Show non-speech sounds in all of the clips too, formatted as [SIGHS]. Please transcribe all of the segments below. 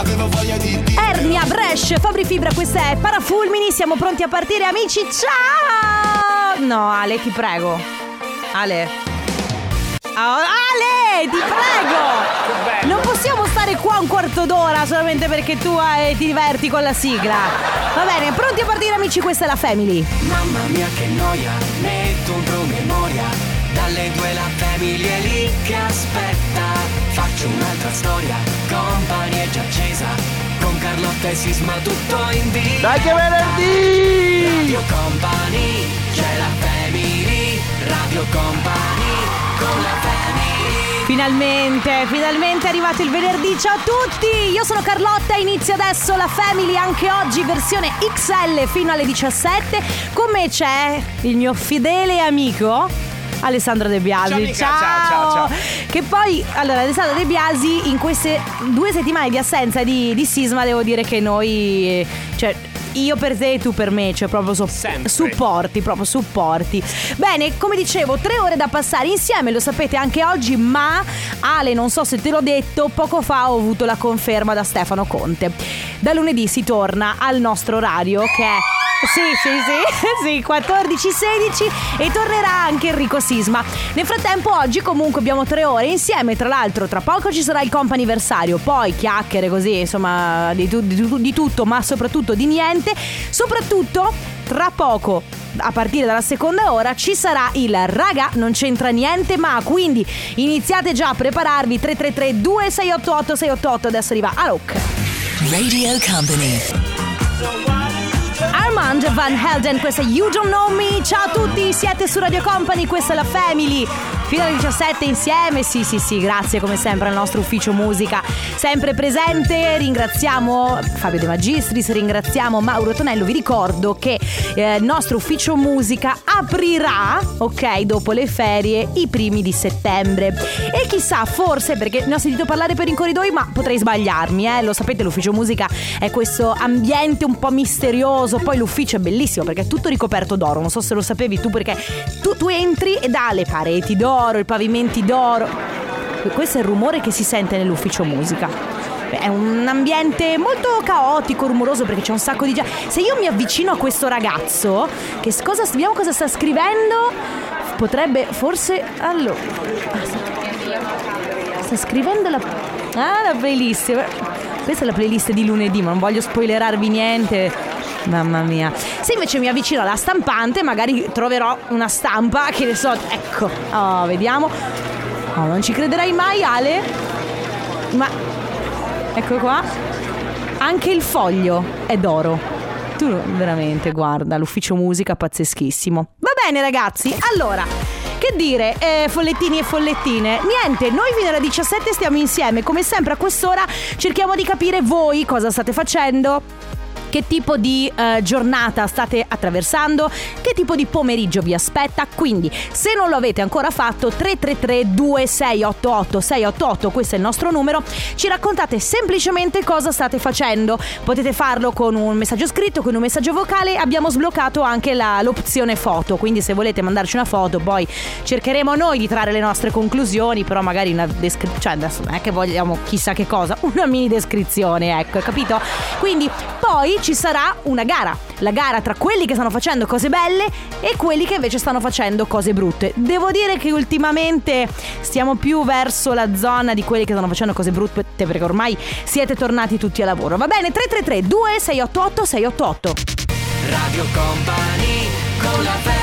avevo voglia di dire Ernia, Brescia, Fabri Fibra, questa è Parafulmini, siamo pronti a partire amici, ciao! No Ale, ti prego. Ale. Ah, Ale, ti prego! Non possiamo stare qua un quarto d'ora solamente perché tu eh, ti diverti con la sigla. Va bene, pronti a partire amici, questa è la Family. Mamma mia che noia, metto un promemoria Dalle due la famiglia è lì che aspetta Faccio un'altra storia, compagnia è già accesa Con Carlotta e Sisma tutto in diretta Dai che venerdì! Radio Company, c'è la family Radio Company, con la family Finalmente, finalmente è arrivato il venerdì. Ciao a tutti, io sono Carlotta e inizia adesso la Family anche oggi versione XL fino alle 17. Con me c'è il mio fedele amico Alessandro De Biasi. Ciao, amica, ciao, ciao, ciao. Che poi, allora, Alessandro De Biasi in queste due settimane di assenza di, di Sisma devo dire che noi, eh, cioè, io per te e tu per me, cioè proprio so- supporti, proprio supporti. Bene, come dicevo, tre ore da passare insieme, lo sapete anche oggi, ma Ale, non so se te l'ho detto, poco fa ho avuto la conferma da Stefano Conte. Da lunedì si torna al nostro orario che è sì, sì, sì, [LAUGHS] sì, 14-16 e tornerà anche Enrico Sisma. Nel frattempo oggi comunque abbiamo tre ore insieme, tra l'altro tra poco ci sarà il comp'anniversario, poi chiacchiere così, insomma, di, tu- di di tutto, ma soprattutto di niente. Soprattutto tra poco a partire dalla seconda ora ci sarà il raga non c'entra niente ma quindi iniziate già a prepararvi 333 2688 688 adesso arriva Alok Radio Company. Armand Van Helden, questa è You Don't Know Me. Ciao a tutti, siete su Radio Company, questa è la Family. Fino alle 17 insieme, sì sì sì, grazie come sempre al nostro ufficio musica, sempre presente. Ringraziamo Fabio De Magistris, ringraziamo Mauro Tonello. Vi ricordo che eh, il nostro ufficio musica aprirà, ok, dopo le ferie, i primi di settembre. E chissà, forse, perché ne ho sentito parlare per in corridoi, ma potrei sbagliarmi, eh. Lo sapete, l'ufficio musica è questo ambiente un po' misterioso. Poi l'ufficio è bellissimo perché è tutto ricoperto d'oro. Non so se lo sapevi tu, perché tu, tu entri e ha le pareti d'oro, i pavimenti d'oro. Questo è il rumore che si sente nell'ufficio musica. È un ambiente molto caotico, rumoroso perché c'è un sacco di gente. Se io mi avvicino a questo ragazzo, che cosa, vediamo cosa sta scrivendo, potrebbe forse. Allora. ah, Sta scrivendo la. Ah, la playlist. Questa è la playlist di lunedì, ma non voglio spoilerarvi niente. Mamma mia. Se invece mi avvicino alla stampante, magari troverò una stampa che ne so. Ecco. Oh, vediamo. Oh, non ci crederai mai, Ale? Ma. Ecco qua. Anche il foglio è d'oro. Tu veramente, guarda, l'ufficio musica pazzeschissimo. Va bene, ragazzi. Allora, che dire, eh, follettini e follettine? Niente, noi fino alle 17 stiamo insieme. Come sempre a quest'ora cerchiamo di capire voi cosa state facendo. Che tipo di eh, giornata state attraversando? Che tipo di pomeriggio vi aspetta? Quindi, se non lo avete ancora fatto, 333 2688 688, questo è il nostro numero. Ci raccontate semplicemente cosa state facendo. Potete farlo con un messaggio scritto, con un messaggio vocale. Abbiamo sbloccato anche la- l'opzione foto. Quindi, se volete mandarci una foto, poi cercheremo noi di trarre le nostre conclusioni. Però, magari una descrizione. Cioè, adesso non è che vogliamo chissà che cosa, [LAUGHS] una mini descrizione, ecco, capito? Quindi, poi ci sarà una gara. La gara tra quelli che stanno facendo cose belle e quelli che invece stanno facendo cose brutte. Devo dire che ultimamente stiamo più verso la zona di quelli che stanno facendo cose brutte perché ormai siete tornati tutti a lavoro. Va bene, 333 2688 688. Radio Company, con la family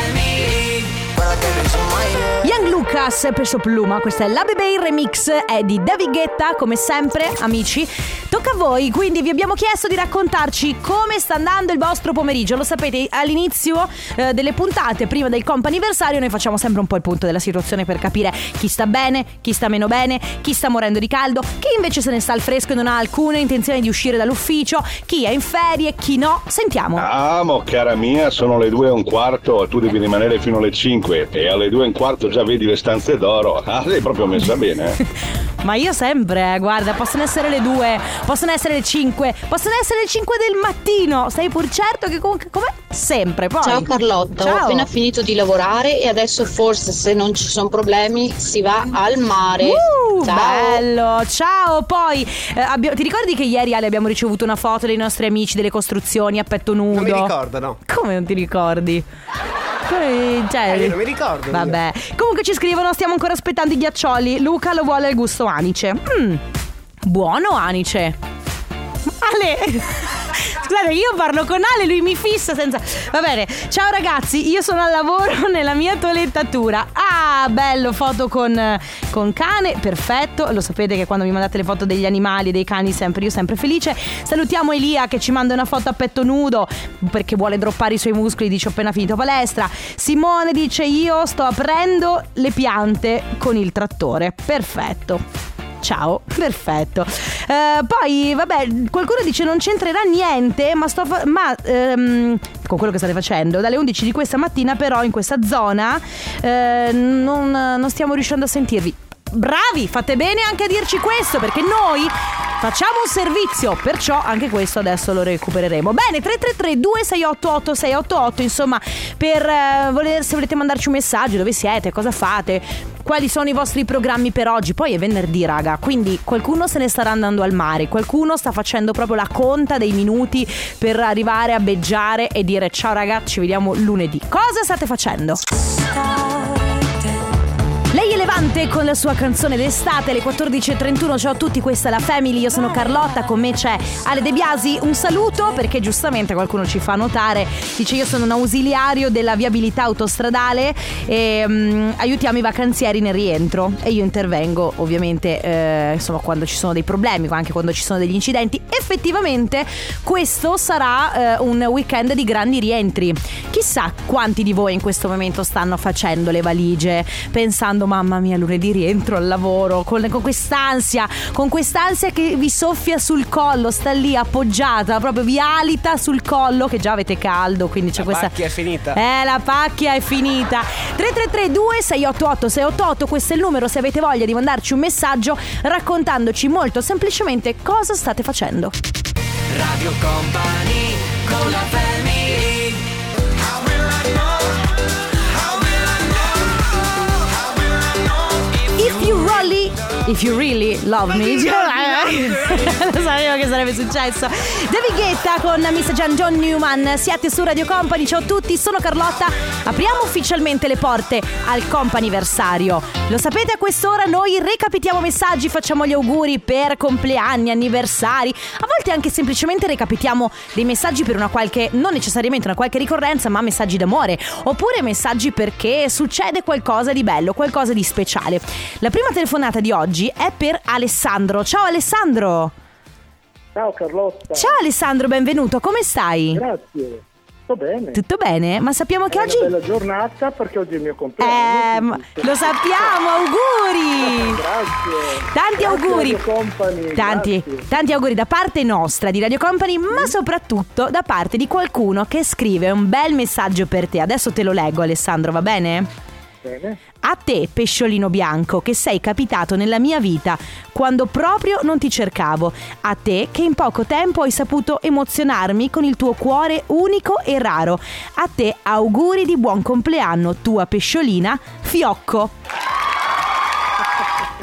Young Lucas Peso Pluma, questa è la Bebe il remix, è di David Guetta, come sempre, amici. Tocca a voi, quindi vi abbiamo chiesto di raccontarci come sta andando il vostro pomeriggio. Lo sapete, all'inizio eh, delle puntate, prima del comp anniversario, noi facciamo sempre un po' il punto della situazione per capire chi sta bene, chi sta meno bene, chi sta morendo di caldo, chi invece se ne sta al fresco e non ha alcuna intenzione di uscire dall'ufficio, chi è in ferie, chi no. Sentiamo. Amo, cara mia, sono le due e un quarto, tu devi rimanere fino alle 5 e alle due e un quarto già vedi le stanze d'oro. Ah, sei proprio messa bene. eh. [LAUGHS] Ma io sempre, eh, guarda, possono essere le due, possono essere le 5, possono essere le 5 del mattino. Stai pur certo che comunque come sempre. Poi. Ciao Carlotta, Ciao. ho appena finito di lavorare e adesso forse se non ci sono problemi si va al mare. Uh, Ciao. bello, ciao. Poi eh, abbia- ti ricordi che ieri Ale abbiamo ricevuto una foto dei nostri amici delle costruzioni a petto nudo? Non mi ricordo, no. Come non ti ricordi? Cioè- Eh, io non mi ricordo. Vabbè. Comunque ci scrivono, stiamo ancora aspettando i ghiaccioli. Luca lo vuole al gusto anice. Mm. Buono anice. Ale. Scusate, io parlo con Ale, lui mi fissa senza. Va bene. Ciao ragazzi, io sono al lavoro [LAUGHS] nella mia toilettatura. Ah, bello, foto con, con cane, perfetto. Lo sapete che quando mi mandate le foto degli animali dei cani, sempre io sempre felice. Salutiamo Elia che ci manda una foto a petto nudo perché vuole droppare i suoi muscoli, dice ho appena finito palestra. Simone dice io sto aprendo le piante con il trattore. Perfetto. Ciao, perfetto. Eh, poi, vabbè, qualcuno dice non c'entrerà niente, ma sto fa- ma ehm, con quello che state facendo. Dalle 11 di questa mattina, però, in questa zona eh, non, non stiamo riuscendo a sentirvi. Bravi, fate bene anche a dirci questo perché noi facciamo un servizio, perciò anche questo adesso lo recupereremo. Bene, 333 2688 688, insomma, per eh, voler, se volete mandarci un messaggio, dove siete, cosa fate, quali sono i vostri programmi per oggi. Poi è venerdì, raga, quindi qualcuno se ne starà andando al mare, qualcuno sta facendo proprio la conta dei minuti per arrivare a beggiare e dire ciao ragazzi, ci vediamo lunedì. Cosa state facendo? Levante con la sua canzone d'estate alle 14.31. Ciao a tutti, questa è la Family. Io sono Carlotta, con me c'è Ale De Biasi. Un saluto perché giustamente qualcuno ci fa notare. Dice: Io sono un ausiliario della viabilità autostradale e mm, aiutiamo i vacanzieri nel rientro. E io intervengo, ovviamente, eh, insomma, quando ci sono dei problemi, anche quando ci sono degli incidenti. Effettivamente, questo sarà eh, un weekend di grandi rientri. Chissà quanti di voi in questo momento stanno facendo le valigie, pensando, mamma mia, lunedì rientro al lavoro, con, con quest'ansia, con quest'ansia che vi soffia sul collo, sta lì appoggiata, proprio vi alita sul collo, che già avete caldo, quindi c'è La questa... pacchia è finita. Eh, la pacchia è finita. 3332 688 688, questo è il numero se avete voglia di mandarci un messaggio raccontandoci molto semplicemente cosa state facendo. Radio Company con la family If you really love me [LAUGHS] [LAUGHS] Lo sapevo che sarebbe successo. David Guetta con Miss Gian John Newman. Siete su Radio Company Ciao a tutti, sono Carlotta. Apriamo ufficialmente le porte al companiversario Lo sapete a quest'ora noi recapitiamo messaggi Facciamo gli auguri per compleanni, anniversari A volte anche semplicemente recapitiamo dei messaggi per una qualche Non necessariamente una qualche ricorrenza Ma messaggi d'amore Oppure messaggi perché succede qualcosa di bello Qualcosa di speciale. La prima telefonata di oggi è per Alessandro. Ciao Alessandro Ciao Carlotta. Ciao Alessandro, benvenuto, come stai? Grazie. Sto bene. Tutto bene? Ma sappiamo che È oggi... una bella giornata perché oggi è il mio Eh, compleanno. quindi- lo sappiamo, auguri! [LAUGHS] Grazie. Tanti Grazie, auguri. Radio Company, Tanti, grazie. tanti auguri da parte nostra di Radio Company, ma soprattutto da parte di qualcuno che scrive un bel messaggio per te. Adesso te lo leggo, Alessandro, va bene? Bene. A te, pesciolino bianco, che sei capitato nella mia vita quando proprio non ti cercavo. A te che in poco tempo hai saputo emozionarmi con il tuo cuore unico e raro. A te auguri di buon compleanno, tua pesciolina Fiocco.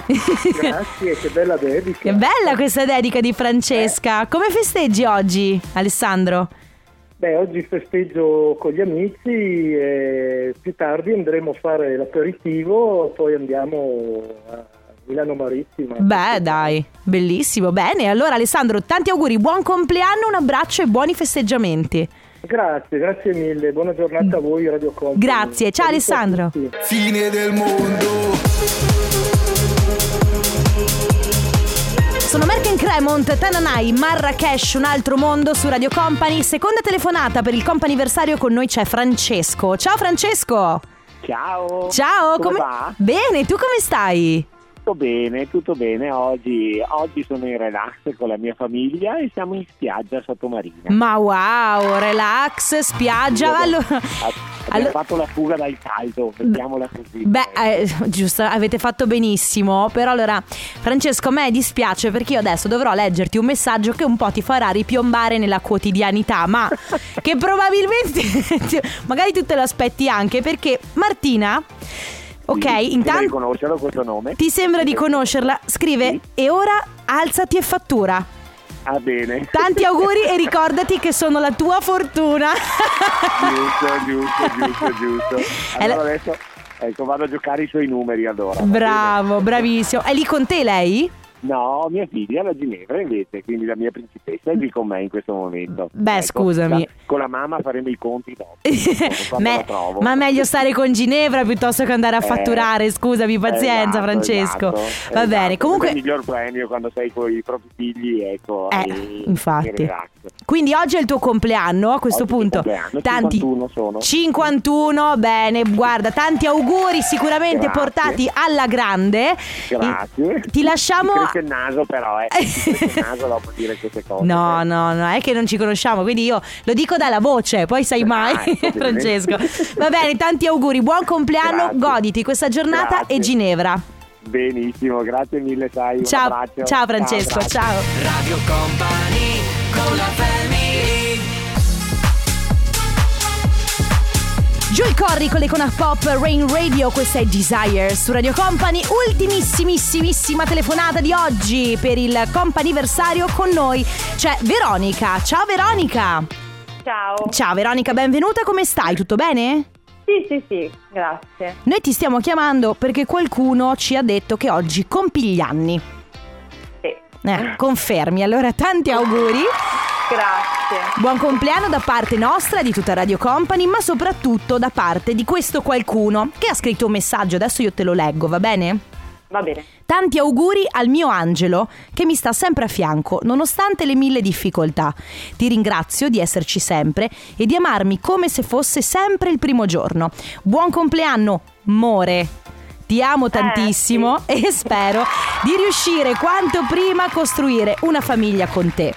Grazie, che bella dedica. Che bella questa dedica di Francesca. Come festeggi oggi, Alessandro? Beh, oggi festeggio con gli amici e più tardi andremo a fare l'aperitivo, poi andiamo a Milano Marittima. Beh, dai, bellissimo. Bene, allora Alessandro, tanti auguri, buon compleanno, un abbraccio e buoni festeggiamenti. Grazie, grazie mille. Buona giornata a voi, Radio Company. Grazie, ciao, Alessandro. Fine del mondo. Sono Merken Cremont, Tananai, Marrakesh, un altro mondo su Radio Company. Seconda telefonata per il companiversario con noi c'è Francesco. Ciao Francesco! Ciao. Ciao, come va? Bene, tu come stai? Tutto bene, tutto bene. Oggi, oggi sono in relax con la mia famiglia e siamo in spiaggia sottomarina. Ma wow, relax, spiaggia. Allora, Allora- fatto la fuga dal caldo, mettiamola così. Beh, eh, giusto, avete fatto benissimo. Però allora, Francesco, a me dispiace perché io adesso dovrò leggerti un messaggio che un po' ti farà ripiombare nella quotidianità, ma [LAUGHS] che probabilmente [LAUGHS] magari tu te lo aspetti anche perché Martina, ok, Sì, intanto conoscerlo questo nome? ti sembra di conoscerla, scrive Sì. e ora alzati e fattura. Ah, bene. Tanti auguri e ricordati che sono la tua fortuna. giusto, giusto, giusto, giusto. [LAUGHS] Allora adesso, ecco, vado a giocare i suoi numeri allora. Bravo, bravissimo. È lì con te lei? No, mia figlia è la Ginevra invece, quindi la mia principessa è lì con me in questo momento. Beh, Ecco, scusami. con la mamma faremo i conti dopo. [LAUGHS] Quando Me- ma meglio stare con Ginevra piuttosto che andare a Eh, fatturare. Scusami, pazienza, esatto, Francesco. esatto, Va esatto. bene. Comunque, Questo è il miglior premio quando sei con i propri figli, ecco. Eh, e- infatti. e quindi oggi è il tuo compleanno. A questo Oggi punto, tanti 51 sono. 51, bene. Guarda, tanti auguri sicuramente Grazie. portati alla grande. Grazie. Ti lasciamo. Cresce il naso però, eh. Cresce il naso dopo dire queste cose. No, no, no, è che non ci conosciamo, quindi io lo dico dalla voce, poi sai mai, Ah, [LAUGHS] ecco. Francesco. Va bene, tanti auguri, buon compleanno, Grazie. goditi questa giornata Grazie. e Ginevra. Benissimo, grazie mille, sai. Ciao, ciao Francesco, grazie. ciao. Radio Company con la Joel Corri con l'icona pop Rain Radio, questa è Desire su Radio Company, ultimissimissima telefonata di oggi per il companiversario con noi c'è Veronica. Ciao Veronica. Ciao. Ciao Veronica, benvenuta, come stai? Tutto bene? Sì, sì, sì, grazie. Noi ti stiamo chiamando perché qualcuno ci ha detto che oggi compi gli anni. Sì. Eh, confermi, allora tanti auguri. Grazie. Buon compleanno da parte nostra, di tutta Radio Company, ma soprattutto da parte di questo qualcuno che ha scritto un messaggio, adesso io te lo leggo, va bene? Va bene. Tanti auguri al mio angelo che mi sta sempre a fianco, nonostante le mille difficoltà. Ti ringrazio di esserci sempre e di amarmi come se fosse sempre il primo giorno. Buon compleanno, More. Ti amo tantissimo e spero di riuscire quanto prima a costruire una famiglia con te.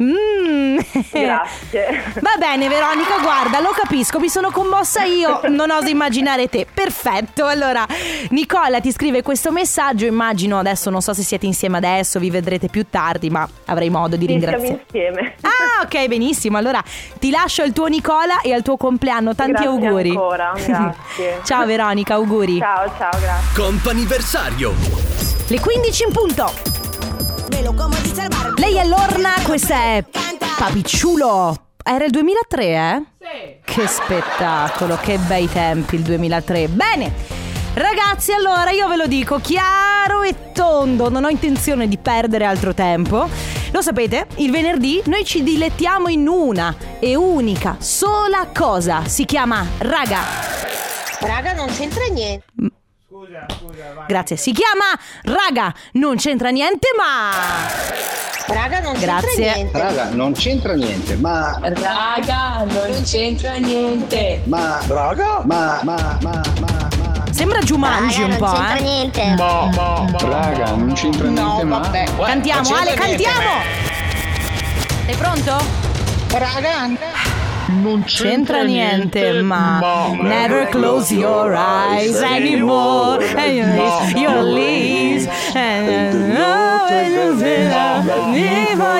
Mm. Grazie. [LAUGHS] Va bene Veronica, guarda, lo capisco, mi sono commossa io, non oso immaginare te. Perfetto, allora Nicola ti scrive questo messaggio, immagino adesso, non so se siete insieme adesso, vi vedrete più tardi, ma avrei modo di Sì, siamo ringraziare. insieme. Ah, ok, benissimo. Allora ti lascio il tuo Nicola e al tuo compleanno tanti Grazie auguri. ancora, [LAUGHS] grazie. Ciao Veronica, auguri. Ciao, ciao, grazie. Comp'anniversario Le 15 in punto. Lei è Lorna, questa è Papicciulo. Era il 2003, eh? Sì. Che spettacolo, che bei tempi il 2003. Bene. Ragazzi, allora io ve lo dico chiaro e tondo, non ho intenzione di perdere altro tempo. Lo sapete, il venerdì noi ci dilettiamo in una e unica sola cosa. Si chiama raga. Raga, non c'entra niente. Grazie, si chiama raga. Non c'entra niente, ma Raga, non Grazie. c'entra niente. Raga, non c'entra niente, ma. Raga, non c'entra niente. Ma. Raga? Ma, ma, ma, ma, ma. sembra Jumanji un po', eh. niente. Raga, non c'entra niente, ma. Cantiamo, Ale, cantiamo! Sei pronto? Raga, Non c'entra niente, ma never close your eyes anymore. And you your lips and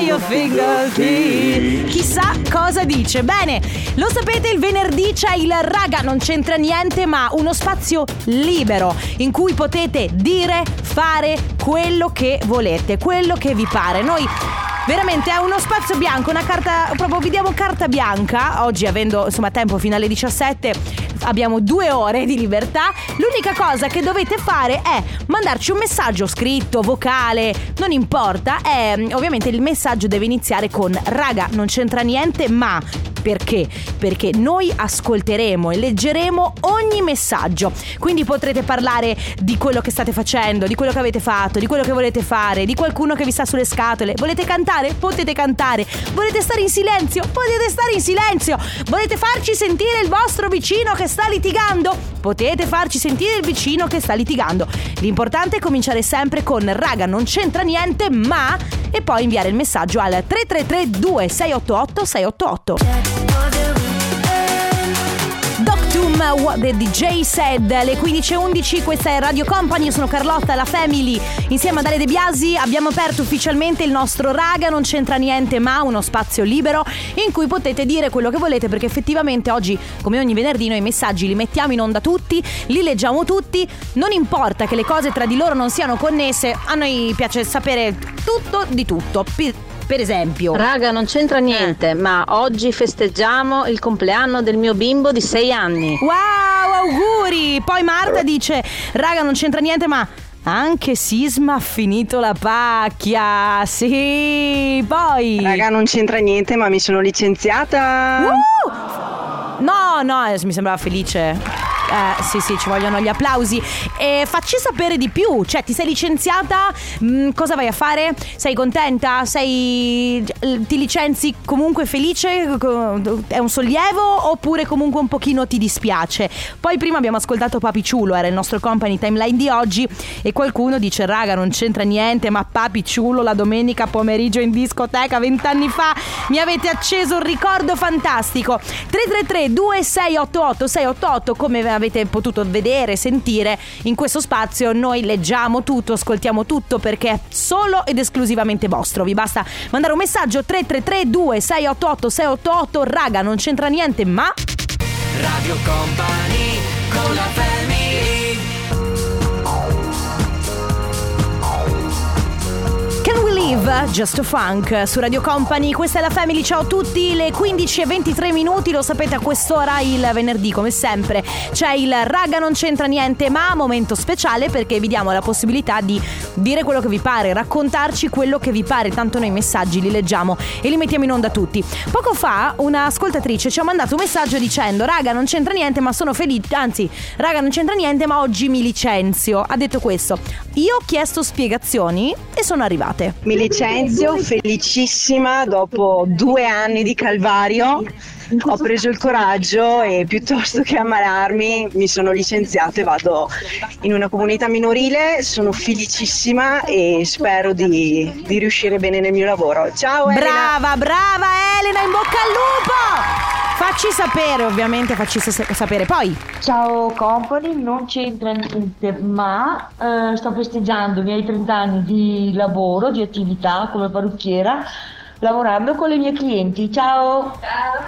your fingertips. Chissà cosa dice. Bene, lo sapete, il venerdì c'è il raga, non c'entra niente, ma uno spazio libero in cui potete dire, fare quello che volete, quello che vi pare. Noi Veramente è uno spazio bianco, una carta, proprio vi diamo carta bianca, oggi avendo insomma tempo fino alle 17 abbiamo due ore di libertà, l'unica cosa che dovete fare è mandarci un messaggio scritto, vocale, non importa, è, ovviamente il messaggio deve iniziare con raga, non c'entra niente ma... Perché? Perché noi ascolteremo e leggeremo ogni messaggio. Quindi potrete parlare di quello che state facendo, di quello che avete fatto, di quello che volete fare, di qualcuno che vi sta sulle scatole. Volete cantare? Potete cantare. Volete stare in silenzio? Potete stare in silenzio. Volete farci sentire il vostro vicino che sta litigando? Potete farci sentire il vicino che sta litigando. L'importante è cominciare sempre con raga, non c'entra niente, ma e poi inviare il messaggio al 333 2688 688. Doom, What the DJ Said, le 15.11, questa è Radio Company, io sono Carlotta, la Family, insieme ad Ale De Biasi abbiamo aperto ufficialmente il nostro Raga, non c'entra niente ma uno spazio libero in cui potete dire quello che volete perché effettivamente oggi, come ogni venerdì, noi i messaggi li mettiamo in onda tutti, li leggiamo tutti, non importa che le cose tra di loro non siano connesse, a noi piace sapere tutto di tutto. Per esempio, Raga, non c'entra niente, ma oggi festeggiamo il compleanno del mio bimbo di 6 anni. Wow, auguri! Poi Marta dice: Raga, non c'entra niente, ma. Anche Sisma ha finito la pacchia. Sì, poi. Raga, non c'entra niente, ma mi sono licenziata. Uh! No, no, eh, mi sembrava felice. Eh, sì, sì, ci vogliono gli applausi. E facci sapere di più. Cioè, ti sei licenziata? Mm, cosa vai a fare? Sei contenta? Sei. ti licenzi comunque felice? È un sollievo? Oppure comunque un pochino ti dispiace? Poi prima abbiamo ascoltato Papi Ciulo, era il nostro company timeline di oggi. E qualcuno dice: Raga, non c'entra niente, ma Papi Ciulo la domenica pomeriggio in discoteca vent'anni fa mi avete acceso un ricordo fantastico. 333 2688 688 come avete potuto vedere, sentire in questo spazio. Noi leggiamo tutto, ascoltiamo tutto perché è solo ed esclusivamente vostro. Vi basta mandare un messaggio 333 2688 688 raga, non c'entra niente, ma Radio Company con la family live? Just a Funk su Radio Company. Questa è la Family. Ciao a tutti. Le 15 e 23 minuti. Lo sapete a quest'ora il venerdì, come sempre. C'è il raga, non c'entra niente, ma momento speciale perché vi diamo la possibilità di dire quello che vi pare, raccontarci quello che vi pare. Tanto noi messaggi li leggiamo e li mettiamo in onda tutti. Poco fa un'ascoltatrice ci ha mandato un messaggio dicendo: Raga, non c'entra niente, ma sono felice. Anzi, raga, non c'entra niente, ma oggi mi licenzio. Ha detto questo. Io ho chiesto spiegazioni e sono arrivate. Mi licenzio, felicissima, dopo due anni di calvario ho preso il coraggio e piuttosto che ammalarmi mi sono licenziata e vado in una comunità minorile, sono felicissima e spero di, di riuscire bene nel mio lavoro. Ciao Elena! Brava, brava Elena, in bocca al lupo! Facci sapere, ovviamente, facci sa- sapere. Poi, Ciao company, non c'entra niente, ma eh, sto festeggiando i miei 30 anni di lavoro, di attività come parrucchiera, lavorando con le mie clienti. Ciao!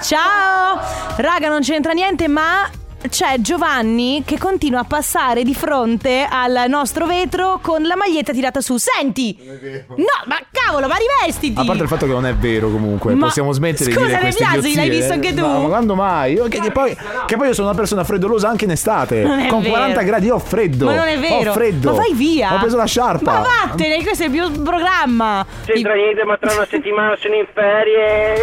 ciao! Raga, non c'entra niente, ma c'è Giovanni che continua a passare di fronte al nostro vetro con la maglietta tirata su. Senti! No, ma cavolo, ma rivestiti! A parte il fatto che non è vero comunque, Ma- possiamo smettere Scusa, di dire queste idiozie. l'hai visto anche tu? No, ma quando mai? Io, che, che poi, che poi io sono una persona freddolosa anche in estate. Non è Con vero. 40 gradi io ho freddo. Ma non è vero! Ho freddo. Ma vai via! Ho preso la sciarpa. Ma vattene, questo è il mio programma! C'entra niente, ma tra una settimana sono in ferie.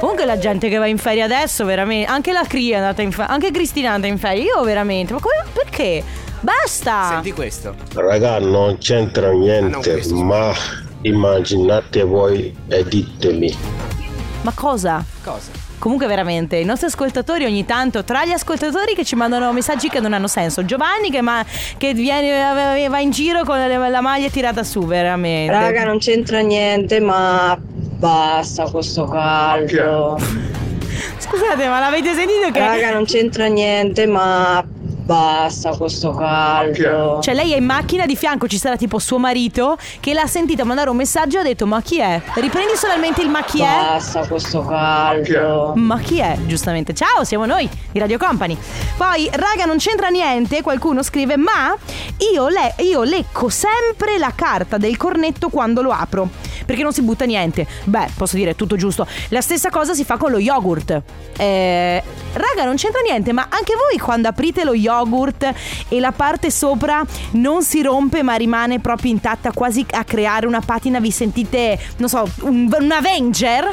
Comunque la gente che va in ferie adesso, veramente. Anche la Cri è andata in ferie. Anche Cristina andata in ferie. Io veramente. Ma come? Perché? Basta! Senti questo. Raga, non c'entra niente, ma immaginate voi e ditemi. Ma cosa? Cosa? Comunque veramente, i nostri ascoltatori ogni tanto, tra gli ascoltatori che ci mandano messaggi che non hanno senso, Giovanni che, ma, che viene, va in giro con la, la maglia tirata su, veramente. Raga, non c'entra niente, ma basta questo caldo. Scusate, ma l'avete sentito che... Raga, non c'entra niente, ma basta questo caldo. Cioè lei è in macchina, di fianco ci sarà tipo suo marito che l'ha sentito mandare un messaggio e ha detto ma chi è? Riprendi solamente il ma chi è? Basta questo caldo. Ma chi è? Giustamente. Ciao, siamo noi di Radio Company. Poi, raga, non c'entra niente. Qualcuno scrive: Ma io, le- io lecco sempre la carta del cornetto quando lo apro. Perché non si butta niente. Beh, posso dire, tutto giusto. La stessa cosa si fa con lo yogurt. Eh, raga, non c'entra niente, ma anche voi quando aprite lo yogurt e la parte sopra non si rompe ma rimane proprio intatta, quasi a creare una patina, vi sentite, non so, un, un Avenger?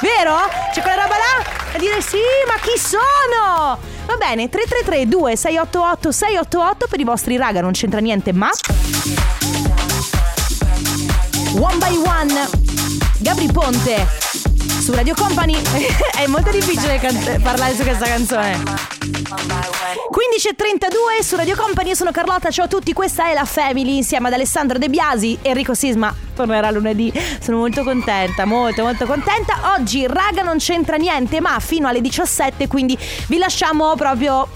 Vero? C'è quella roba là? A dire sì, ma chi sono? Va bene, 333 2688 688 per i vostri raga, non c'entra niente, ma One by One Gabri Ponte su Radio Company. [LAUGHS] È molto difficile can- parlare su questa canzone. 15.32 su Radio Company, sono Carlotta, ciao a tutti, questa è la Family insieme ad Alessandro De Biasi, Enrico Sisma tornerà lunedì, sono molto contenta, molto molto contenta, oggi raga non c'entra niente ma fino alle 17 quindi vi lasciamo proprio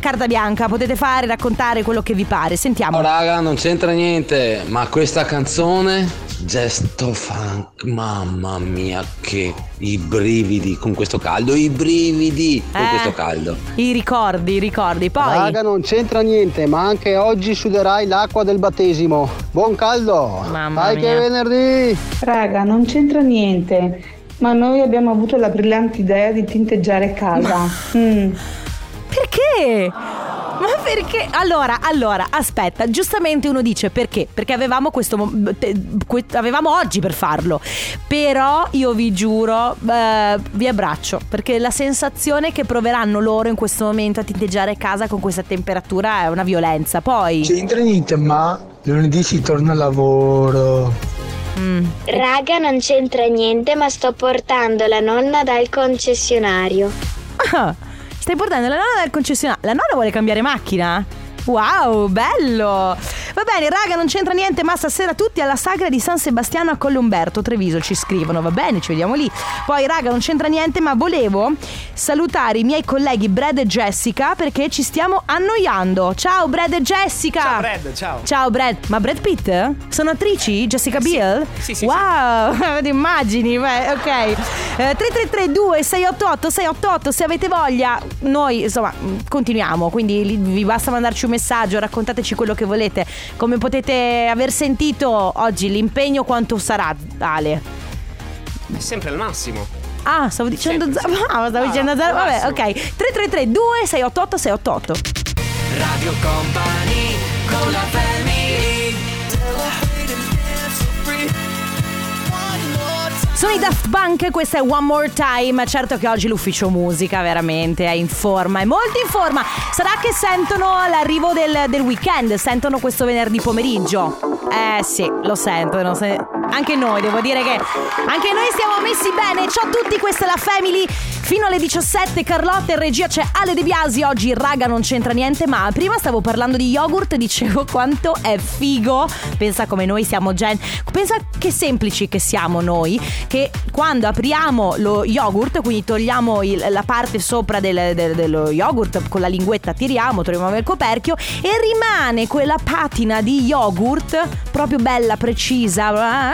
carta bianca, potete fare, raccontare quello che vi pare. Sentiamo. Oh, raga, non c'entra niente, ma questa canzone, gesto funk, mamma mia, che i brividi con questo caldo, i brividi con Eh. questo caldo. I ricordi, i ricordi. Poi. Raga, non c'entra niente, ma anche oggi suderai l'acqua del battesimo. Buon caldo! Mamma Dai che è mia. venerdì! Raga, non c'entra niente, ma noi abbiamo avuto la brillante idea di tinteggiare casa. [LAUGHS] Mm. Perché? Ma perché? Allora, allora, aspetta, giustamente uno dice perché? Perché avevamo questo mo- te- que- avevamo oggi per farlo. Però io vi giuro, eh, vi abbraccio, perché la sensazione che proveranno loro in questo momento a tinteggiare casa con questa temperatura è una violenza. Poi C'entra niente, ma lunedì si torna al lavoro. Mm. Raga, non c'entra niente, ma sto portando la nonna dal concessionario. Ah, stai portando la nonna dal concessionario. La nonna vuole cambiare macchina? Wow, bello! Va bene, raga, non c'entra niente, ma stasera tutti alla sagra di San Sebastiano a Collumberto, Treviso, ci scrivono, va bene, ci vediamo lì. Poi, raga, non c'entra niente, ma volevo salutare i miei colleghi Brad e Jessica perché ci stiamo annoiando. Ciao Brad e Jessica! Ciao Brad, ciao. Ciao Brad, ma Brad Pitt? Sono attrici? Jessica Biel? Sì, sì, Wow, [LAUGHS] ti immagini, beh, ok. Eh, 3332 688 688 se avete voglia, noi insomma continuiamo, quindi vi basta mandarci un messaggio, raccontateci quello che volete. Come potete aver sentito oggi l'impegno quanto sarà, Ale? È sempre al massimo. Ah, stavo dicendo zero. Ah, stavo dicendo zero. Vabbè, ok. 3332 688 688. Radio Company con la family Sono i Daft Punk, questa è One More Time. Certo che oggi l'ufficio musica veramente è in forma, è molto in forma. Sarà che sentono l'arrivo del, del weekend, sentono questo venerdì pomeriggio. Eh sì, lo sentono. se- Anche noi, devo dire che anche noi stiamo messi bene. Ciao a tutti, questa è la Family. Fino alle 17 Carlotta in regia c'è Ale De Biasi. Oggi raga non c'entra niente, ma prima stavo parlando di yogurt e dicevo quanto è figo. Pensa come noi siamo gen. Pensa che semplici che siamo noi. Che quando apriamo lo yogurt, quindi togliamo il- la parte sopra del- del- dello yogurt con la linguetta, tiriamo, troviamo il coperchio e rimane quella patina di yogurt proprio bella, precisa.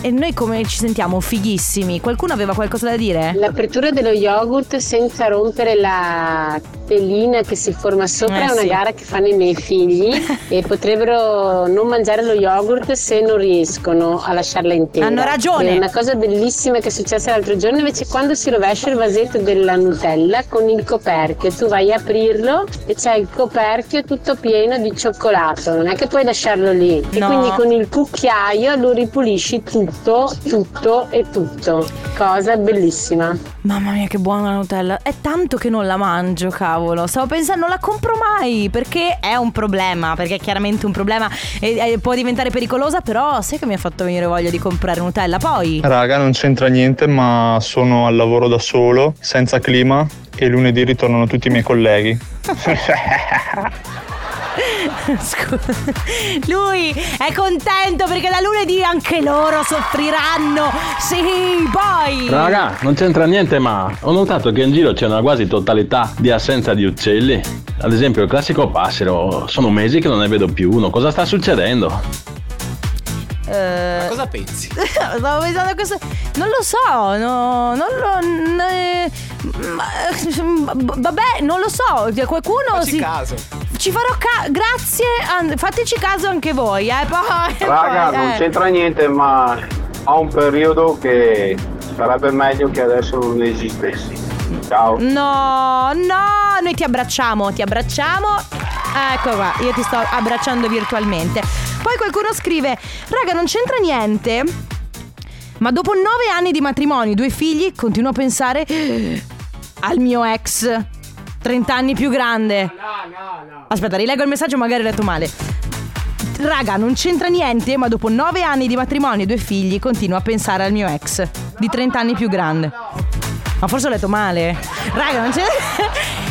E noi come ci sentiamo fighissimi. Qualcuno aveva qualcosa da dire? L'apertura dello yogurt senza rompere la telina che si forma sopra Eh, è una sì. gara che fanno i miei figli [LAUGHS] e potrebbero non mangiare lo yogurt se non riescono a lasciarla intera. Hanno ragione. È una cosa bellissima che è successa l'altro giorno invece quando si rovescia il vasetto della Nutella con il coperchio, tu vai a aprirlo e c'è il coperchio tutto pieno di cioccolato, non è che puoi lasciarlo lì. E No. quindi con il cucchiaio lo ripulisci tutto, tutto e tutto. Cosa bellissima. Mamma mia, che buona la Nutella. È tanto che non la mangio, cavolo. Stavo pensando, non la compro mai perché è un problema. Perché è chiaramente un problema e, e può diventare pericolosa. Però sai che mi ha fatto venire voglia di comprare Nutella. Poi. Raga, non c'entra niente, ma sono al lavoro da solo, senza clima e lunedì ritornano tutti i miei colleghi. [LAUGHS] [LAUGHS] Scusa. Lui è contento perché da lunedì anche loro soffriranno. Sì, poi. Raga, non c'entra niente, ma ho notato che in giro c'è una quasi totalità di assenza di uccelli. Ad esempio, il classico passero, sono mesi che non ne vedo più uno. Cosa sta succedendo? Eh, Ma cosa pensi? [LAUGHS] Stavo pensando a questo. Non lo so, no, non lo. n- eh, ma- vabbè, non lo so. Qualcuno Facci si. caso. Ci farò caso. Grazie. an- fateci caso anche voi, eh. Poi. Raga, poi, non eh. c'entra niente, ma ho un periodo che sarebbe meglio che adesso non esistessi. Ciao. No, no, noi ti abbracciamo, ti abbracciamo. Ecco qua, io ti sto abbracciando virtualmente. Poi qualcuno scrive: Raga, non c'entra niente. Ma dopo nove anni di matrimonio, due figli, continuo a pensare "Eh, al mio ex. 30 anni più grande. Aspetta, rileggo il messaggio, magari ho letto male. Raga, non c'entra niente, ma dopo nove anni di matrimonio e due figli, continuo a pensare al mio ex. Di 30 anni più grande. Ma forse ho letto male. Raga, non c'è.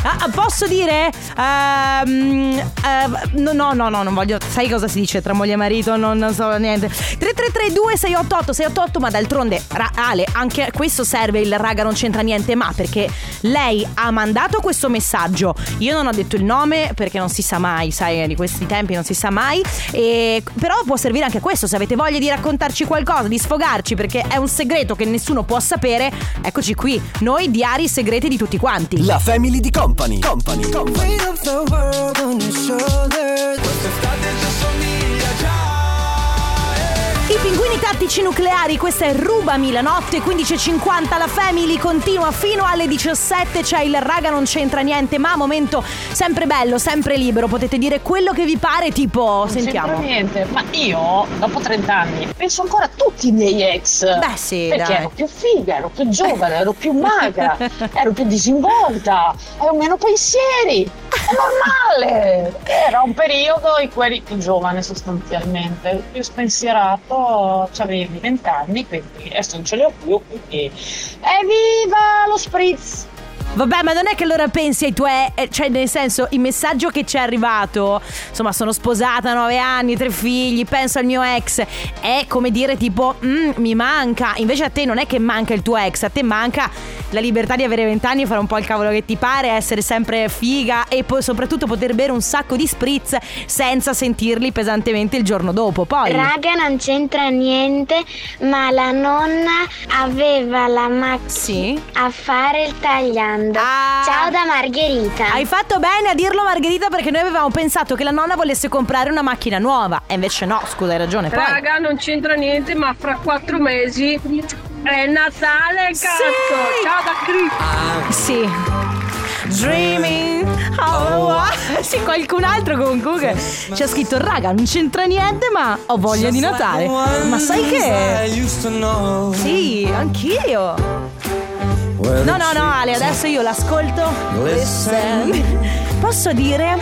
Ah, ah, posso dire? Ehm, eh, no, no, no, no, non voglio. Sai cosa si dice tra moglie e marito? Non, non so niente. 3332 688 688, ma d'altronde, ra- Ale, anche questo serve il raga non c'entra niente, ma perché lei ha mandato questo messaggio. Io non ho detto il nome perché non si sa mai, sai, di questi tempi non si sa mai. E, però può servire anche questo. Se avete voglia di raccontarci qualcosa, di sfogarci, perché è un segreto che nessuno può sapere, eccoci qui. Noi diari segreti di tutti quanti. La family di company, company, company. Weight of the world on your shoulders. What's the? I pinguini tattici nucleari, questa è Rubami la notte, 15.50, la Family continua fino alle 17, c'è il raga non c'entra niente, ma momento sempre bello, sempre libero, potete dire quello che vi pare, tipo, sentiamo. c'entra niente, ma io dopo 30 anni penso ancora a tutti i miei ex. Beh, sì, Perché dai. ero più figa, ero più giovane, ero più magra, [LAUGHS] ero più disinvolta, avevo meno pensieri. Normale! Era un periodo in cui eri più giovane sostanzialmente, più spensierato, avevi 20 anni, quindi adesso non ce li ho più, quindi evviva lo spritz! Vabbè, ma non è che allora pensi ai tuoi. eh, Cioè, nel senso, il messaggio che ci è arrivato, insomma, sono sposata, nove anni, tre figli, penso al mio ex. È come dire, tipo, "Mm, mi manca. Invece a te non è che manca il tuo ex, a te manca la libertà di avere vent'anni e fare un po' il cavolo che ti pare, essere sempre figa e poi soprattutto poter bere un sacco di spritz senza sentirli pesantemente il giorno dopo. Poi. Raga, non c'entra niente, ma la nonna aveva la macchina a fare il tagliando. Ciao da Margherita. Ah. Hai fatto bene a dirlo Margherita perché noi avevamo pensato che la nonna volesse comprare una macchina nuova e invece no, scusa hai ragione. Poi. Raga, non c'entra niente, ma fra quattro mesi è Natale, cazzo! Ciao da Cri! Sì. Dreaming. Oh, sì, qualcun altro comunque c'è scritto raga non c'entra niente ma ho voglia di Natale ma sai che sì anch'io no no no Ale adesso io l'ascolto Listen. posso dire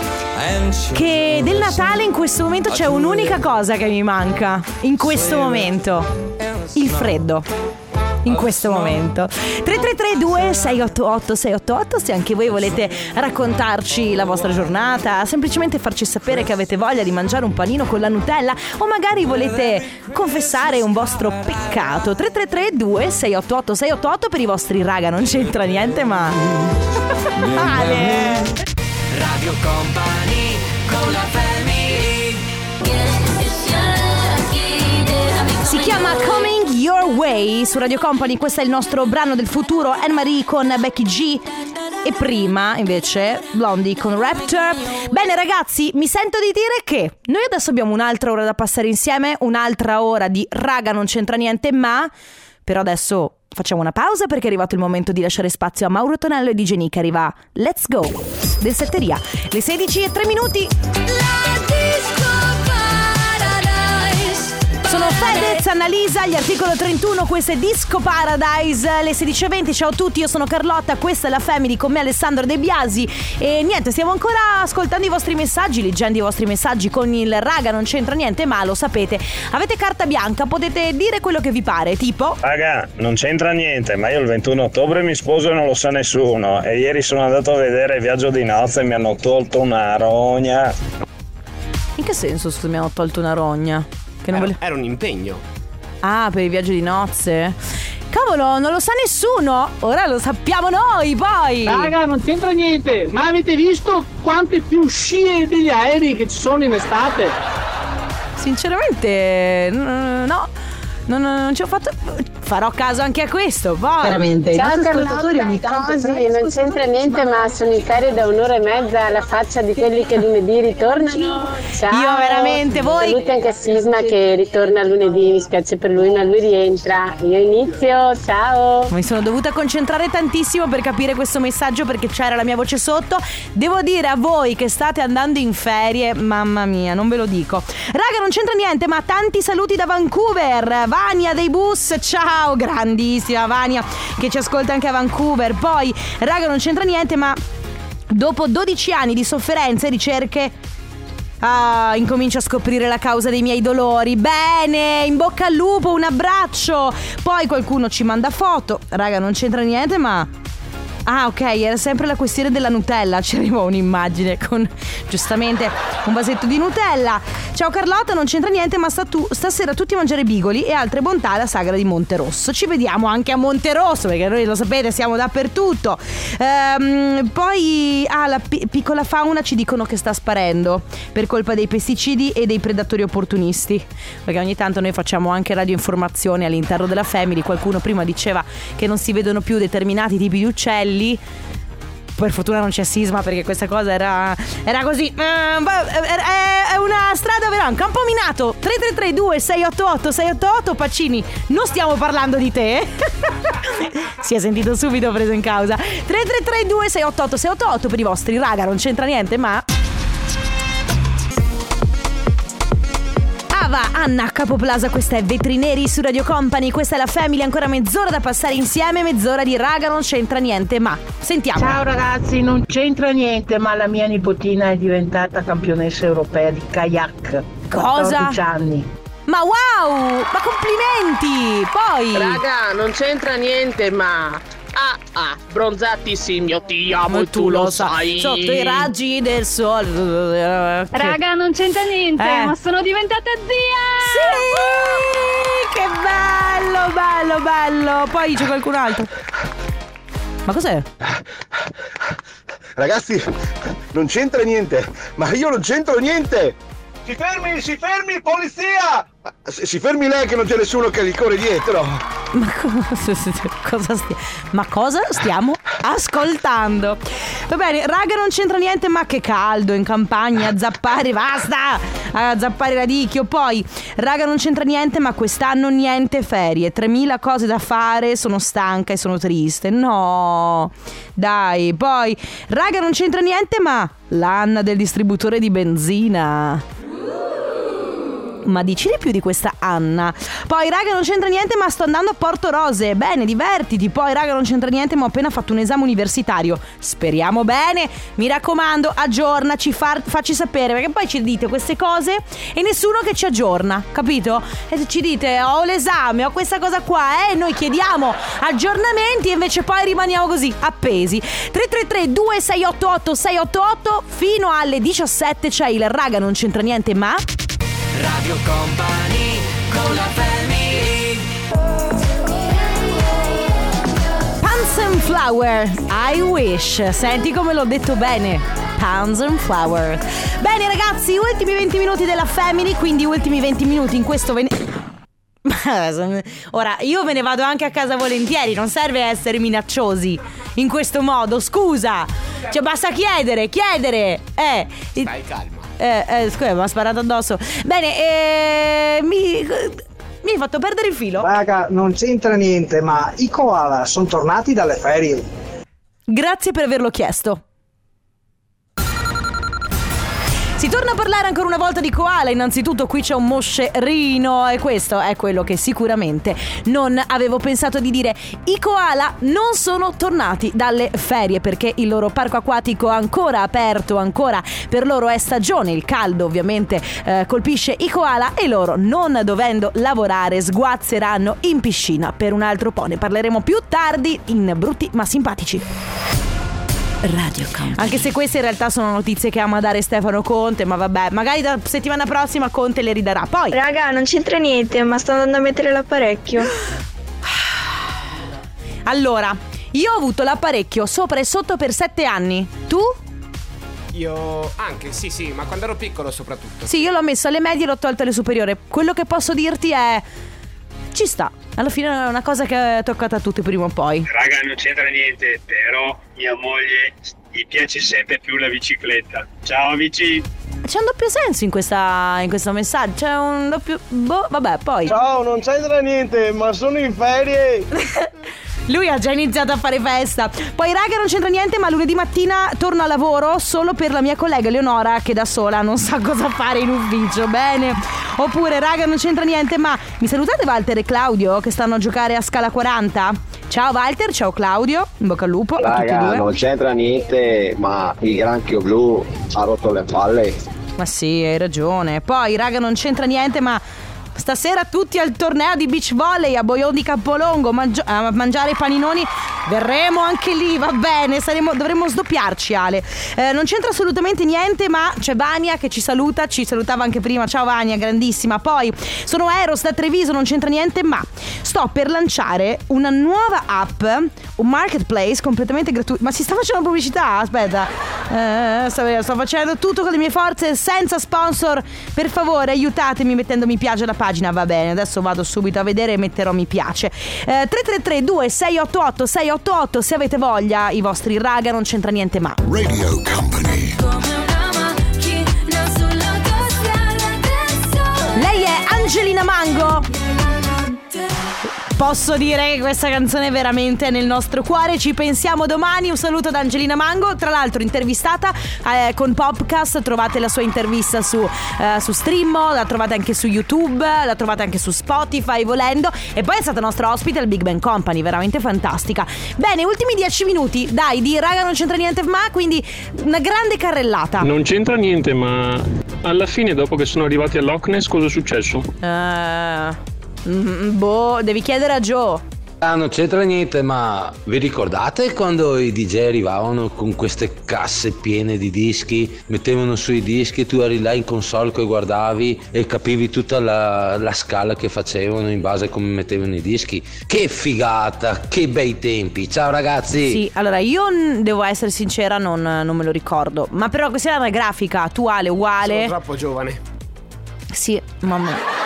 che del Natale in questo momento c'è un'unica cosa che mi manca in questo momento il freddo in questo momento. 3332 688 688 se anche voi volete raccontarci la vostra giornata semplicemente farci sapere che avete voglia di mangiare un panino con la Nutella o magari volete confessare un vostro peccato. 3332 688 688 per i vostri raga non c'entra niente ma [LAUGHS] Ale. Radio Company con la family. Si chiama Coming Your Way su Radio Company, questo è il nostro brano del futuro, Anne-Marie con Becky G e prima invece Blondie con Raptor. Bene ragazzi, mi sento di dire che noi adesso abbiamo un'altra ora da passare insieme, un'altra ora di raga non c'entra niente, ma però adesso facciamo una pausa perché è arrivato il momento di lasciare spazio a Mauro Tonello e di che arriva Let's Go del Setteria. Le 16 e 3 minuti. Sono Fedez, Annalisa, gli articolo 31, questo è Disco Paradise, le 16.20, ciao a tutti, io sono Carlotta, questa è la Family con me Alessandro De Biasi e niente, stiamo ancora ascoltando i vostri messaggi, leggendo i vostri messaggi con il raga, non c'entra niente, ma lo sapete, avete carta bianca, potete dire quello che vi pare, tipo... Raga, non c'entra niente, ma io il 21 ottobre mi sposo e non lo sa nessuno. E ieri sono andato a vedere Viaggio di nozze e mi hanno tolto una rogna. In che senso, mi hanno tolto una rogna? Che non Era, vole- era un impegno. Ah, per il viaggio di nozze? Cavolo, non lo sa nessuno! Ora lo sappiamo noi, poi! Raga, non c'entra niente, ma avete visto quante più scie degli aerei che ci sono in estate? Sinceramente, no, non, non ci ho fatto. Farò caso anche a questo, poi. Ciao Carlotta, così non c'entra niente ma sono in ferie da un'ora e mezza alla faccia di quelli che lunedì ritornano. Ciao. Io veramente, voi- Saluti anche a Sisma che ritorna lunedì, mi spiace per lui ma lui rientra. Io inizio, ciao. Mi sono dovuta concentrare tantissimo per capire questo messaggio perché c'era la mia voce sotto. Devo dire a voi che state andando in ferie, mamma mia, non ve lo dico. Raga, non c'entra niente, ma tanti saluti da Vancouver. Vania dei bus, ciao, grandissima Vania che ci ascolta anche a Vancouver. Poi, raga, non c'entra niente, ma dopo 12 anni di sofferenze e ricerche Ah, incomincio a scoprire la causa dei miei dolori. Bene, in bocca al lupo, un abbraccio. Poi qualcuno ci manda foto. Raga, non c'entra niente, ma Ah, ok, era sempre la questione della Nutella. [LAUGHS] Ci arrivò un'immagine con giustamente un vasetto di Nutella. Ciao Carlotta, non c'entra niente, ma sta tu- stasera tutti a mangiare bigoli e altre bontà alla sagra di Monterosso. Ci vediamo anche a Monterosso, perché noi lo sapete, siamo dappertutto. Ehm, poi, ah, la pi- piccola fauna ci dicono che sta sparendo per colpa dei pesticidi e dei predatori opportunisti. Perché ogni tanto noi facciamo anche radioinformazioni all'interno della Family. Qualcuno prima diceva che non si vedono più determinati tipi di uccelli. Per fortuna non c'è sisma perché questa cosa era, era così. Eh, beh, è, è una strada vera, un campo minato. 3332 688 688 Pacini, non stiamo parlando di te. [LAUGHS] si è sentito subito preso in causa. 3332 688 688 per i vostri raga, non c'entra niente, ma Ava, Anna, Capoplaza, questa è Vetrineri su Radio Company, questa è la Family, ancora mezz'ora da passare insieme, mezz'ora di raga, non c'entra niente, ma sentiamo. Ciao ragazzi, non c'entra niente, ma la mia nipotina è diventata campionessa europea di kayak. Cosa? 14 anni. Ma wow, ma complimenti! Poi Raga, non c'entra niente, ma. Ah ah, bronzati signottiamo e tu lo sai. Sotto i raggi del sole. Raga, non c'entra niente, Eh. ma sono diventata zia! Sì! Che bello, bello, bello. Poi c'è qualcun altro. Ma cos'è? Ragazzi, non c'entra niente, ma io non c'entro niente! Si fermi, si fermi, polizia! Si si fermi lei che non c'è nessuno che gli corre dietro! Ma [LAUGHS] cosa, stia- ma cosa stiamo ascoltando? Va bene, raga, non c'entra niente, ma che caldo in campagna, a zappare, basta! A zappare radicchio. Poi, raga, non c'entra niente, ma quest'anno niente ferie. 3000 cose da fare, sono stanca e sono triste. No, dai. Poi, raga, non c'entra niente, ma l'Anna del distributore di benzina. Ma dici di più di questa Anna. Poi, raga, non c'entra niente, ma sto andando a Porto Rose. Bene, divertiti. Poi, raga, non c'entra niente, ma ho appena fatto un esame universitario. Speriamo bene. Mi raccomando, aggiornaci, far- facci sapere. Perché poi ci dite queste cose e nessuno che ci aggiorna, capito? E ci dite, ho l'esame, ho questa cosa qua, eh. Noi chiediamo aggiornamenti e invece poi rimaniamo così, appesi. 333 2688 688 fino alle 17 c'è il raga, non c'entra niente, ma. Radio Company con la family Pants and Flower, I wish. Senti come l'ho detto bene. Pants and Flower. Bene ragazzi, ultimi 20 minuti della Family, quindi ultimi 20 minuti in questo ven- [LAUGHS] Ora, io me ne vado anche a casa volentieri, non serve essere minacciosi in questo modo, scusa. Cioè, basta chiedere, chiedere. Eh. Stai calma. Eh, eh, scusa, mi ha sparato addosso. Bene, eh, mi, mi hai fatto perdere il filo. Raga, non c'entra niente, ma i koala sono tornati dalle ferie. Grazie per averlo chiesto. Si torna a parlare ancora una volta di koala. Innanzitutto qui c'è un moscerino e questo è quello che sicuramente non avevo pensato di dire. I koala non sono tornati dalle ferie perché il loro parco acquatico è ancora aperto, ancora per loro è stagione. Il caldo ovviamente eh, colpisce i koala e loro non dovendo lavorare sguazzeranno in piscina per un altro po'. Ne parleremo più tardi in brutti ma simpatici. Radio Company. Anche se queste in realtà sono notizie che ama dare Stefano Conte, ma vabbè, magari da settimana prossima Conte le ridarà. Poi. Raga, non c'entra niente, ma sto andando a mettere l'apparecchio. [SIGHS] Allora, io ho avuto l'apparecchio sopra e sotto per sette anni. Tu? Io anche, sì, sì, ma quando ero piccolo soprattutto. Sì, io l'ho messo alle medie e l'ho tolto alle superiori. Quello che posso dirti è. Ci sta. Alla fine è una cosa che è toccata a tutti prima o poi. Raga, non c'entra niente, però mia moglie gli piace sempre più la bicicletta. Ciao amici! C'è un doppio senso in, questa, in questo messaggio. C'è un doppio. Boh, vabbè, poi. Ciao, non c'entra niente, ma sono in ferie! [LAUGHS] Lui ha già iniziato a fare festa. Poi, raga, non c'entra niente, ma lunedì mattina torno a lavoro solo per la mia collega Eleonora, che da sola non sa [LAUGHS] cosa fare in ufficio. Bene. Oppure, raga, non c'entra niente, ma mi salutate Walter e Claudio che stanno a giocare a scala 40? Ciao Walter, ciao Claudio, in bocca al lupo Raga, non c'entra niente, ma il granchio blu ha rotto le palle. Ma sì, hai ragione. Poi, raga, non c'entra niente, ma stasera tutti al torneo di beach volley a Boion di Campolongo mangio- a mangiare paninoni Verremo anche lì, va bene, saremo, dovremmo sdoppiarci Ale. Eh, non c'entra assolutamente niente, ma c'è Vania che ci saluta, ci salutava anche prima. Ciao Vania, grandissima. Poi sono Eros da Treviso, non c'entra niente, ma sto per lanciare una nuova app, un marketplace completamente gratuito. Ma si sta facendo pubblicità? Aspetta. Eh, sto, facendo tutto con le mie forze senza sponsor. Per favore, aiutatemi mettendo mi piace alla pagina, va bene. Adesso vado subito a vedere e metterò mi piace. Eh, 333 2688 688 se avete voglia, i vostri raga non c'entra niente ma. Radio Company. Lei è Angelina Mango. Posso dire che questa canzone è veramente nel nostro cuore, ci pensiamo domani. Un saluto da Angelina Mango, tra l'altro intervistata eh, con Popcast, trovate la sua intervista su, eh, su Streammo, la trovate anche su YouTube, la trovate anche su Spotify volendo e poi è stata nostra ospite al Big Bang Company, veramente fantastica. Bene, ultimi dieci minuti, dai, di raga non c'entra niente ma, quindi una grande carrellata. Non c'entra niente, ma alla fine, dopo che sono arrivati a Loch Ness, cosa è successo? Eh, mm, boh, devi chiedere a Joe. Ah, non c'entra niente, ma vi ricordate quando i DJ arrivavano con queste casse piene di dischi, mettevano sui dischi e tu eri là in console che guardavi e capivi tutta la, la scala che facevano in base a come mettevano i dischi? Che figata, che bei tempi. Ciao ragazzi! Sì, allora io n- devo essere sincera, non, non me lo ricordo. Ma però questa è una grafica attuale, uguale. Sono troppo giovane. Sì, mamma.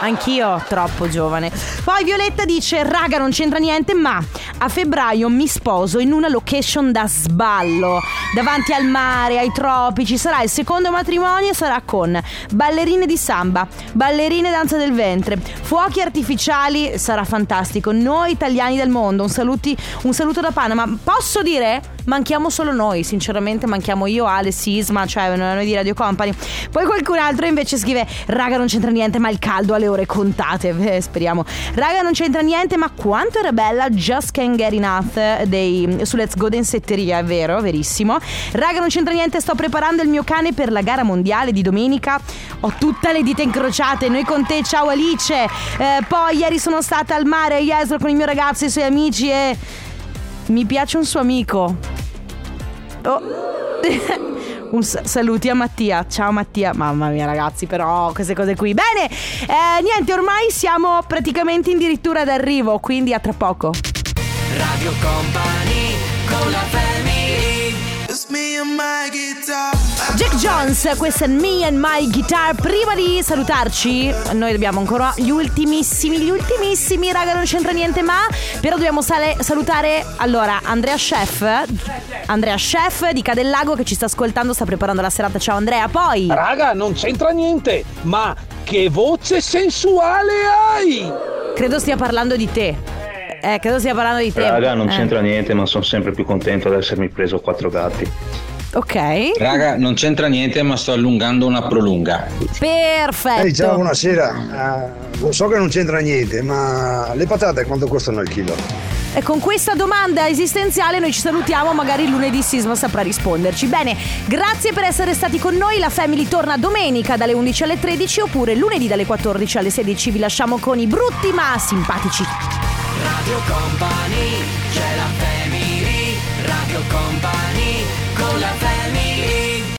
Anch'io troppo giovane. Poi Violetta dice: Raga, non c'entra niente, ma a febbraio mi sposo in una location da sballo. Davanti al mare, ai tropici. Sarà il secondo matrimonio e sarà con ballerine di samba, ballerine danza del ventre, fuochi artificiali. Sarà fantastico. Noi italiani del mondo. Un, saluti, un saluto da Panama. Posso dire? Manchiamo solo noi, sinceramente manchiamo io, Ale, Sisma, cioè noi di Radio Company. Poi qualcun altro invece scrive: Raga, non c'entra niente, ma il caldo alle ore contate. [LAUGHS] Eh, speriamo. Raga, non c'entra niente, ma quanto era bella Just Can't Get Enough dei, su Let's Go Densetteria, è vero, verissimo. Raga, non c'entra niente, sto preparando il mio cane per la gara mondiale di domenica. Ho tutte le dita incrociate, noi con te, ciao Alice. Eh, poi ieri sono stata al mare a Jesolo con il mio ragazzo e i suoi amici e mi piace un suo amico. Oh. [LAUGHS] Un saluti a Mattia. Ciao Mattia. Mamma mia, ragazzi, però queste cose qui. Bene, eh, niente, ormai siamo praticamente addirittura d'arrivo, quindi a tra poco. Radio Company con la family Jack Jones, questa è Me and My Guitar. Prima di salutarci, noi dobbiamo ancora gli ultimissimi, gli ultimissimi, raga, non c'entra niente, ma però dobbiamo sale- salutare allora Andrea Chef. Andrea Chef di Cadellago che ci sta ascoltando, sta preparando la serata. Ciao Andrea, poi. Raga, non c'entra niente, ma che voce sensuale hai! Credo stia parlando di te. Eh, credo stia parlando di te. Raga, non Eh. c'entra niente, ma sono sempre più contento di essermi preso quattro gatti. Ok. Raga, non c'entra niente, ma sto allungando una prolunga. Perfetto. Ehi, ciao, buonasera. Uh, so che non c'entra niente, ma le patate quanto costano il chilo? E con questa domanda esistenziale noi ci salutiamo, magari lunedì Sisma saprà risponderci. Bene, grazie per essere stati con noi, la Family torna domenica dalle 11 alle 13 oppure lunedì dalle 14 alle 16, vi lasciamo con i brutti ma simpatici. Radio Company, c'è la Family, Radio Company.